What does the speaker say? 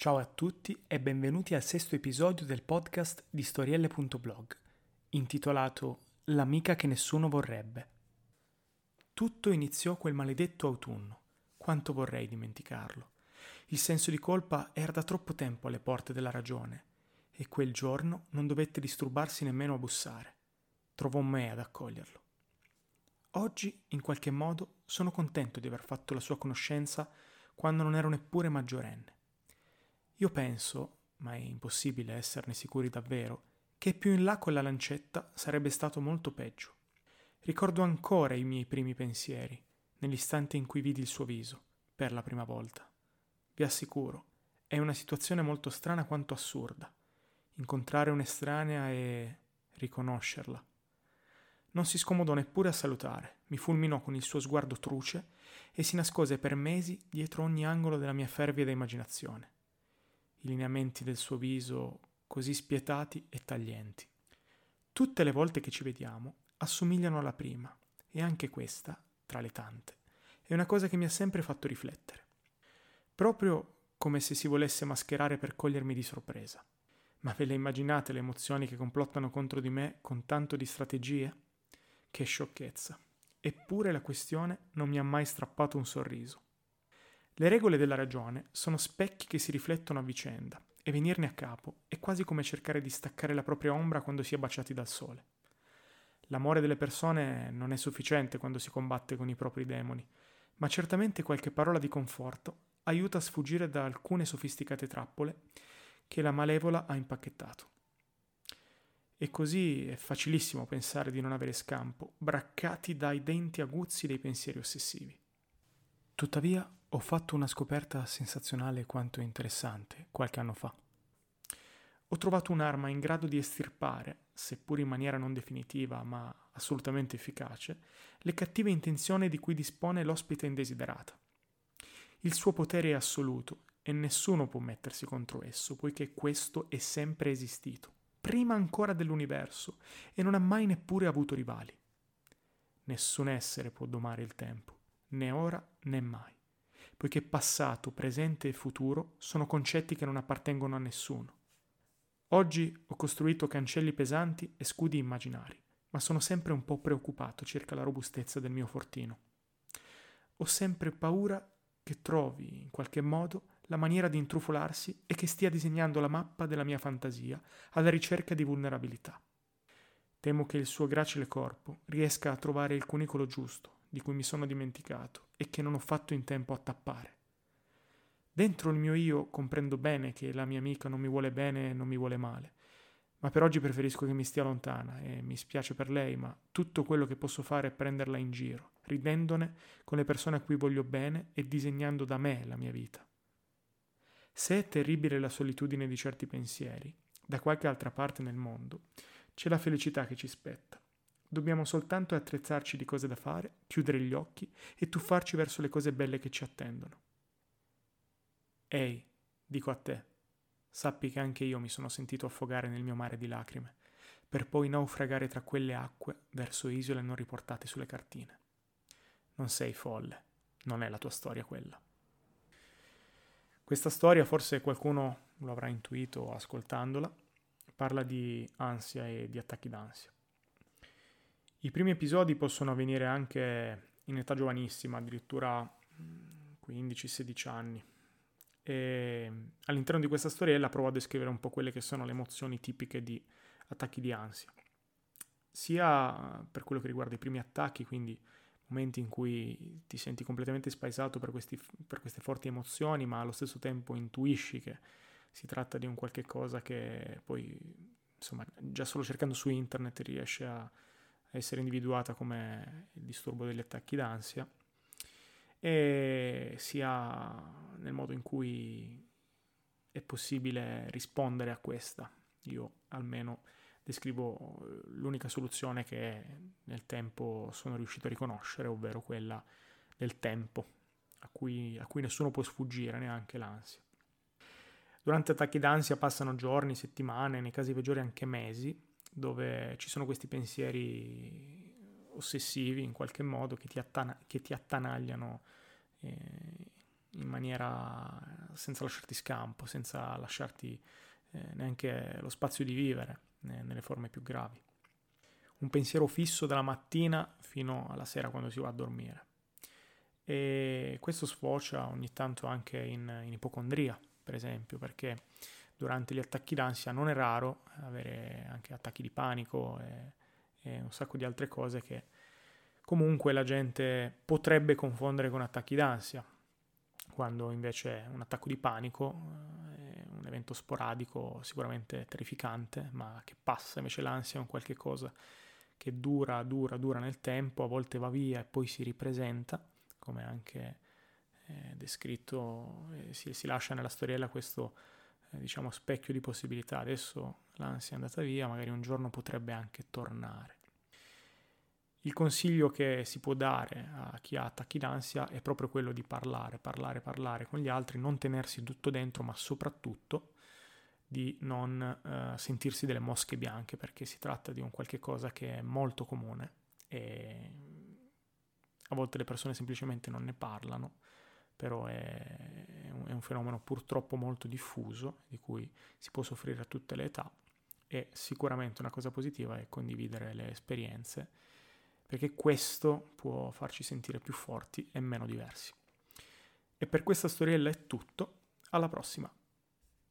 Ciao a tutti e benvenuti al sesto episodio del podcast di storielle.blog, intitolato L'amica che nessuno vorrebbe. Tutto iniziò quel maledetto autunno. Quanto vorrei dimenticarlo. Il senso di colpa era da troppo tempo alle porte della ragione e quel giorno non dovette disturbarsi nemmeno a bussare. Trovò me ad accoglierlo. Oggi, in qualche modo, sono contento di aver fatto la sua conoscenza quando non ero neppure maggiorenne. Io penso, ma è impossibile esserne sicuri davvero, che più in là con la lancetta sarebbe stato molto peggio. Ricordo ancora i miei primi pensieri, nell'istante in cui vidi il suo viso, per la prima volta. Vi assicuro, è una situazione molto strana quanto assurda. Incontrare un'estranea e riconoscerla. Non si scomodò neppure a salutare, mi fulminò con il suo sguardo truce e si nascose per mesi dietro ogni angolo della mia fervida immaginazione i lineamenti del suo viso così spietati e taglienti. Tutte le volte che ci vediamo assomigliano alla prima, e anche questa, tra le tante, è una cosa che mi ha sempre fatto riflettere. Proprio come se si volesse mascherare per cogliermi di sorpresa. Ma ve le immaginate le emozioni che complottano contro di me con tanto di strategie? Che sciocchezza. Eppure la questione non mi ha mai strappato un sorriso. Le regole della ragione sono specchi che si riflettono a vicenda e venirne a capo è quasi come cercare di staccare la propria ombra quando si è baciati dal sole. L'amore delle persone non è sufficiente quando si combatte con i propri demoni, ma certamente qualche parola di conforto aiuta a sfuggire da alcune sofisticate trappole che la malevola ha impacchettato. E così è facilissimo pensare di non avere scampo, braccati dai denti aguzzi dei pensieri ossessivi. Tuttavia ho fatto una scoperta sensazionale quanto interessante qualche anno fa. Ho trovato un'arma in grado di estirpare, seppur in maniera non definitiva ma assolutamente efficace, le cattive intenzioni di cui dispone l'ospite indesiderata. Il suo potere è assoluto e nessuno può mettersi contro esso, poiché questo è sempre esistito, prima ancora dell'universo, e non ha mai neppure avuto rivali. Nessun essere può domare il tempo, né ora né mai poiché passato, presente e futuro sono concetti che non appartengono a nessuno. Oggi ho costruito cancelli pesanti e scudi immaginari, ma sono sempre un po' preoccupato circa la robustezza del mio fortino. Ho sempre paura che trovi, in qualche modo, la maniera di intrufolarsi e che stia disegnando la mappa della mia fantasia alla ricerca di vulnerabilità. Temo che il suo gracile corpo riesca a trovare il cunicolo giusto di cui mi sono dimenticato e che non ho fatto in tempo a tappare. Dentro il mio io comprendo bene che la mia amica non mi vuole bene e non mi vuole male, ma per oggi preferisco che mi stia lontana e mi spiace per lei, ma tutto quello che posso fare è prenderla in giro, ridendone con le persone a cui voglio bene e disegnando da me la mia vita. Se è terribile la solitudine di certi pensieri, da qualche altra parte nel mondo, c'è la felicità che ci spetta. Dobbiamo soltanto attrezzarci di cose da fare, chiudere gli occhi e tuffarci verso le cose belle che ci attendono. Ehi, dico a te, sappi che anche io mi sono sentito affogare nel mio mare di lacrime, per poi naufragare tra quelle acque verso isole non riportate sulle cartine. Non sei folle, non è la tua storia quella. Questa storia forse qualcuno lo avrà intuito ascoltandola, parla di ansia e di attacchi d'ansia. I primi episodi possono avvenire anche in età giovanissima, addirittura 15-16 anni. E all'interno di questa storiella provo a descrivere un po' quelle che sono le emozioni tipiche di attacchi di ansia. Sia per quello che riguarda i primi attacchi, quindi momenti in cui ti senti completamente spaesato per, questi, per queste forti emozioni, ma allo stesso tempo intuisci che si tratta di un qualche cosa che poi, insomma, già solo cercando su internet riesce a essere individuata come il disturbo degli attacchi d'ansia e sia nel modo in cui è possibile rispondere a questa. Io almeno descrivo eh, l'unica soluzione che nel tempo sono riuscito a riconoscere, ovvero quella del tempo, a cui, a cui nessuno può sfuggire, neanche l'ansia. Durante attacchi d'ansia passano giorni, settimane, nei casi peggiori anche mesi, dove ci sono questi pensieri ossessivi in qualche modo che ti, attana- che ti attanagliano eh, in maniera senza lasciarti scampo, senza lasciarti eh, neanche lo spazio di vivere eh, nelle forme più gravi. Un pensiero fisso dalla mattina fino alla sera quando si va a dormire. E questo sfocia ogni tanto anche in, in ipocondria, per esempio, perché durante gli attacchi d'ansia non è raro avere anche attacchi di panico e, e un sacco di altre cose che comunque la gente potrebbe confondere con attacchi d'ansia, quando invece un attacco di panico eh, è un evento sporadico, sicuramente terrificante, ma che passa, invece l'ansia è un qualche cosa che dura, dura, dura nel tempo, a volte va via e poi si ripresenta, come anche eh, descritto, eh, si, si, lascia nella storiella questo eh, diciamo specchio di possibilità. Adesso l'ansia è andata via, magari un giorno potrebbe anche tornare. Il consiglio che si può dare a chi ha attacchi d'ansia è proprio quello di parlare, parlare, parlare con gli altri, non tenersi tutto dentro, ma soprattutto di non uh, sentirsi delle mosche bianche, perché si tratta di un qualche cosa che è molto comune e a volte le persone semplicemente non ne parlano, però è, è un fenomeno purtroppo molto diffuso, di cui si può soffrire a tutte le età e sicuramente una cosa positiva è condividere le esperienze perché questo può farci sentire più forti e meno diversi. E per questa storiella è tutto, alla prossima!